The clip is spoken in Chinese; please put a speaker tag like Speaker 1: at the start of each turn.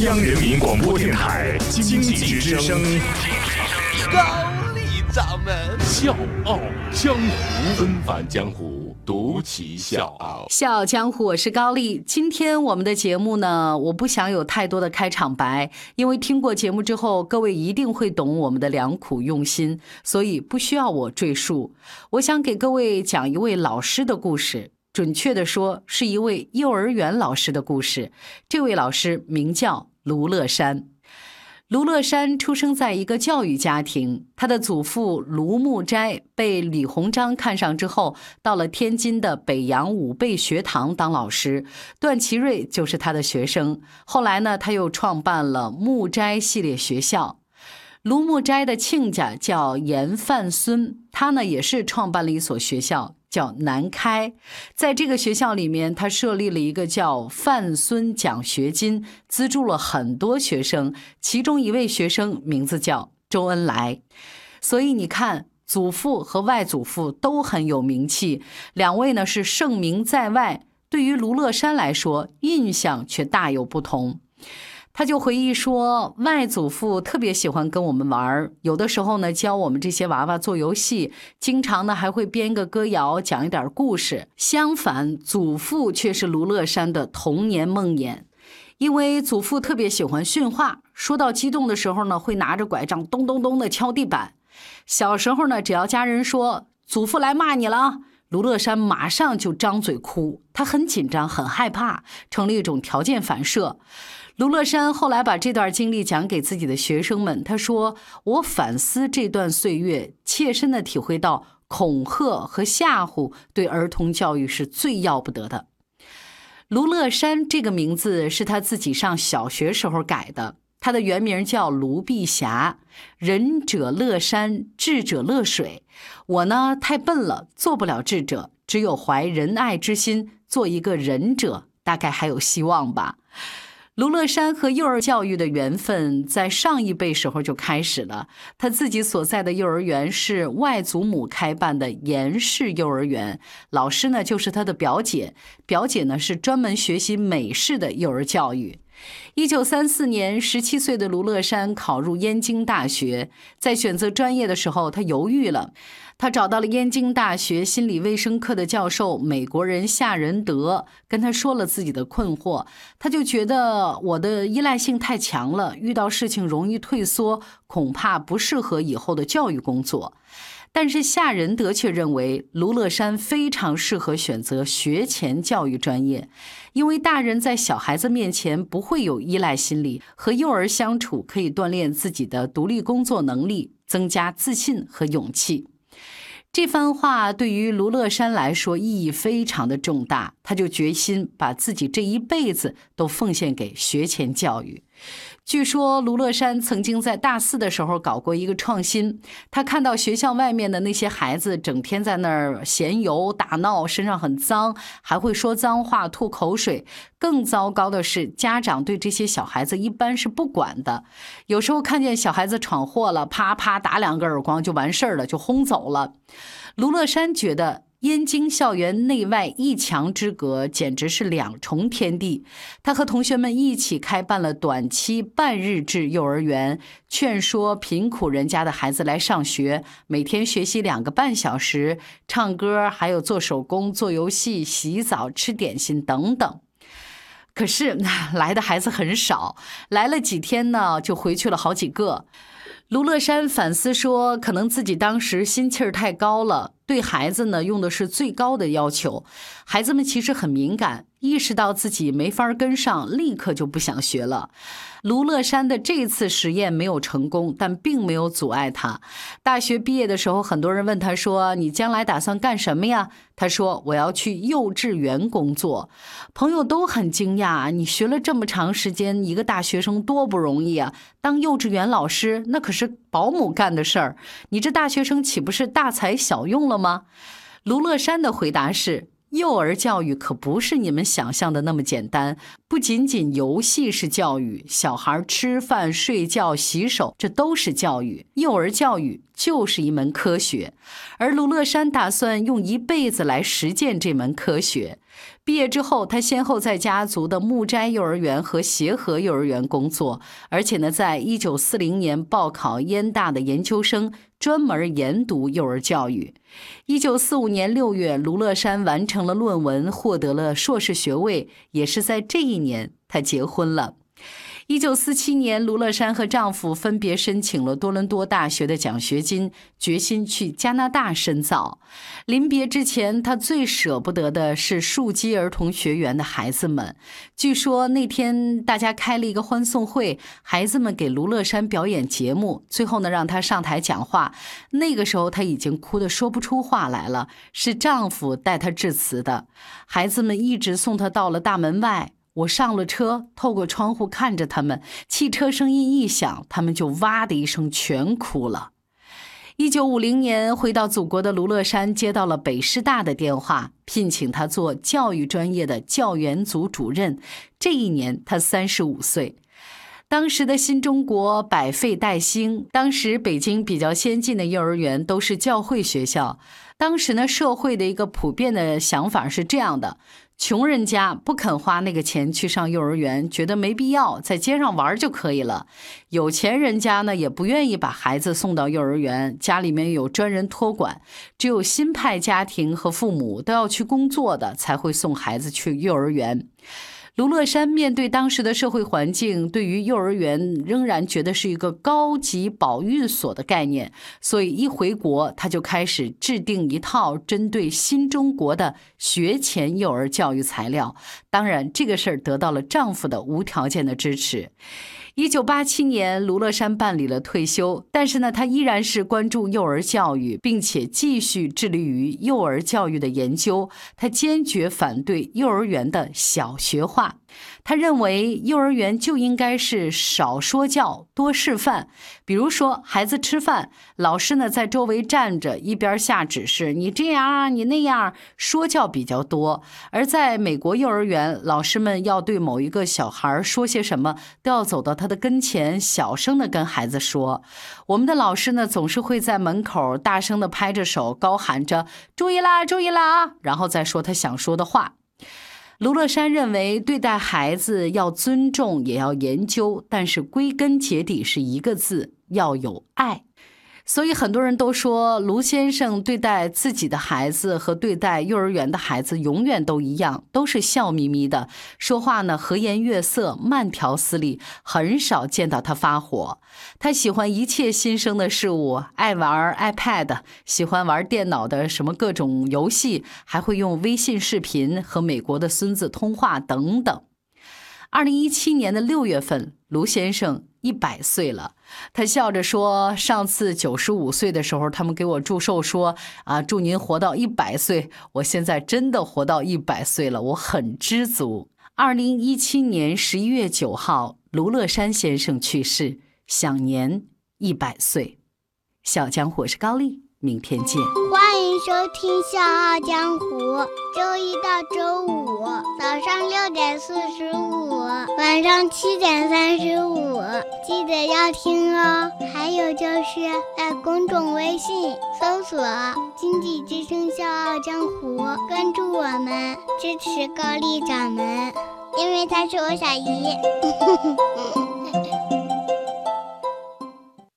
Speaker 1: 央人民广播电台经济之声，
Speaker 2: 高丽掌门
Speaker 1: 笑傲江湖，恩返江湖，独骑笑傲。
Speaker 3: 笑傲江湖，我是高丽。今天我们的节目呢，我不想有太多的开场白，因为听过节目之后，各位一定会懂我们的良苦用心，所以不需要我赘述。我想给各位讲一位老师的故事。准确的说，是一位幼儿园老师的故事。这位老师名叫卢乐山。卢乐山出生在一个教育家庭，他的祖父卢木斋被李鸿章看上之后，到了天津的北洋武备学堂当老师，段祺瑞就是他的学生。后来呢，他又创办了木斋系列学校。卢木斋的亲家叫严范孙，他呢也是创办了一所学校。叫南开，在这个学校里面，他设立了一个叫范孙奖学金，资助了很多学生。其中一位学生名字叫周恩来，所以你看，祖父和外祖父都很有名气，两位呢是盛名在外。对于卢乐山来说，印象却大有不同。他就回忆说，外祖父特别喜欢跟我们玩儿有的时候呢教我们这些娃娃做游戏，经常呢还会编个歌谣，讲一点故事。相反，祖父却是卢乐山的童年梦魇，因为祖父特别喜欢训话，说到激动的时候呢，会拿着拐杖咚咚咚的敲地板。小时候呢，只要家人说祖父来骂你了，卢乐山马上就张嘴哭，他很紧张，很害怕，成了一种条件反射。卢乐山后来把这段经历讲给自己的学生们，他说：“我反思这段岁月，切身的体会到恐吓和吓唬对儿童教育是最要不得的。”卢乐山这个名字是他自己上小学时候改的，他的原名叫卢碧霞。仁者乐山，智者乐水。我呢太笨了，做不了智者，只有怀仁爱之心，做一个仁者，大概还有希望吧。卢乐山和幼儿教育的缘分在上一辈时候就开始了。他自己所在的幼儿园是外祖母开办的严氏幼儿园，老师呢就是他的表姐，表姐呢是专门学习美式的幼儿教育。一九三四年，十七岁的卢乐山考入燕京大学。在选择专业的时候，他犹豫了。他找到了燕京大学心理卫生科的教授，美国人夏仁德，跟他说了自己的困惑。他就觉得我的依赖性太强了，遇到事情容易退缩，恐怕不适合以后的教育工作。但是夏仁德却认为卢乐山非常适合选择学前教育专业，因为大人在小孩子面前不会有依赖心理，和幼儿相处可以锻炼自己的独立工作能力，增加自信和勇气。这番话对于卢乐山来说意义非常的重大，他就决心把自己这一辈子都奉献给学前教育。据说卢乐山曾经在大四的时候搞过一个创新，他看到学校外面的那些孩子整天在那儿闲游打闹，身上很脏，还会说脏话、吐口水。更糟糕的是，家长对这些小孩子一般是不管的，有时候看见小孩子闯祸了，啪啪打两个耳光就完事儿了，就轰走了。卢乐山觉得。燕京校园内外一墙之隔，简直是两重天地。他和同学们一起开办了短期半日制幼儿园，劝说贫苦人家的孩子来上学，每天学习两个半小时，唱歌，还有做手工、做游戏、洗澡、吃点心等等。可是来的孩子很少，来了几天呢，就回去了好几个。卢乐山反思说：“可能自己当时心气儿太高了，对孩子呢用的是最高的要求。孩子们其实很敏感，意识到自己没法跟上，立刻就不想学了。”卢乐山的这次实验没有成功，但并没有阻碍他。大学毕业的时候，很多人问他说：“你将来打算干什么呀？”他说：“我要去幼稚园工作。”朋友都很惊讶：“你学了这么长时间，一个大学生多不容易啊！当幼稚园老师，那可是保姆干的事儿。你这大学生岂不是大材小用了吗？”卢乐山的回答是。幼儿教育可不是你们想象的那么简单，不仅仅游戏是教育，小孩吃饭、睡觉、洗手，这都是教育。幼儿教育就是一门科学，而卢乐山打算用一辈子来实践这门科学。毕业之后，他先后在家族的木斋幼儿园和协和幼儿园工作，而且呢，在一九四零年报考燕大的研究生，专门研读幼儿教育。一九四五年六月，卢乐山完成了论文，获得了硕士学位。也是在这一年，她结婚了。一九四七年，卢乐山和丈夫分别申请了多伦多大学的奖学金，决心去加拿大深造。临别之前，他最舍不得的是树基儿童学员的孩子们。据说那天大家开了一个欢送会，孩子们给卢乐山表演节目，最后呢让他上台讲话。那个时候他已经哭得说不出话来了，是丈夫带他致辞的。孩子们一直送他到了大门外。我上了车，透过窗户看着他们，汽车声音一响，他们就哇的一声全哭了。一九五零年回到祖国的卢乐山接到了北师大的电话，聘请他做教育专业的教员组主任。这一年他三十五岁。当时的新中国百废待兴，当时北京比较先进的幼儿园都是教会学校。当时呢，社会的一个普遍的想法是这样的。穷人家不肯花那个钱去上幼儿园，觉得没必要，在街上玩就可以了。有钱人家呢，也不愿意把孩子送到幼儿园，家里面有专人托管。只有新派家庭和父母都要去工作的，才会送孩子去幼儿园。卢乐山面对当时的社会环境，对于幼儿园仍然觉得是一个高级保育所的概念，所以一回国，他就开始制定一套针对新中国的学前幼儿教育材料。当然，这个事儿得到了丈夫的无条件的支持。一九八七年，卢乐山办理了退休，但是呢，他依然是关注幼儿教育，并且继续致力于幼儿教育的研究。他坚决反对幼儿园的小学化。他认为幼儿园就应该是少说教多示范，比如说孩子吃饭，老师呢在周围站着，一边下指示，你这样啊，你那样，说教比较多。而在美国幼儿园，老师们要对某一个小孩说些什么，都要走到他的跟前，小声的跟孩子说。我们的老师呢，总是会在门口大声的拍着手，高喊着“注意啦，注意啦”，然后再说他想说的话。卢乐山认为，对待孩子要尊重，也要研究，但是归根结底是一个字：要有爱。所以很多人都说，卢先生对待自己的孩子和对待幼儿园的孩子永远都一样，都是笑眯眯的，说话呢和颜悦色，慢条斯理，很少见到他发火。他喜欢一切新生的事物，爱玩 iPad，喜欢玩电脑的什么各种游戏，还会用微信视频和美国的孙子通话等等。二零一七年的六月份，卢先生。一百岁了，他笑着说：“上次九十五岁的时候，他们给我祝寿说啊，祝您活到一百岁。我现在真的活到一百岁了，我很知足。”二零一七年十一月九号，卢乐山先生去世，享年一百岁。小江湖是高丽，明天见。
Speaker 4: 欢迎收听《笑傲江湖》，周一到周五早上六点四十五，晚上七点三十五，记得要听哦。还有就是在公众微信搜索“经济之声笑傲江湖”，关注我们，支持高丽掌门，因为他是我小姨。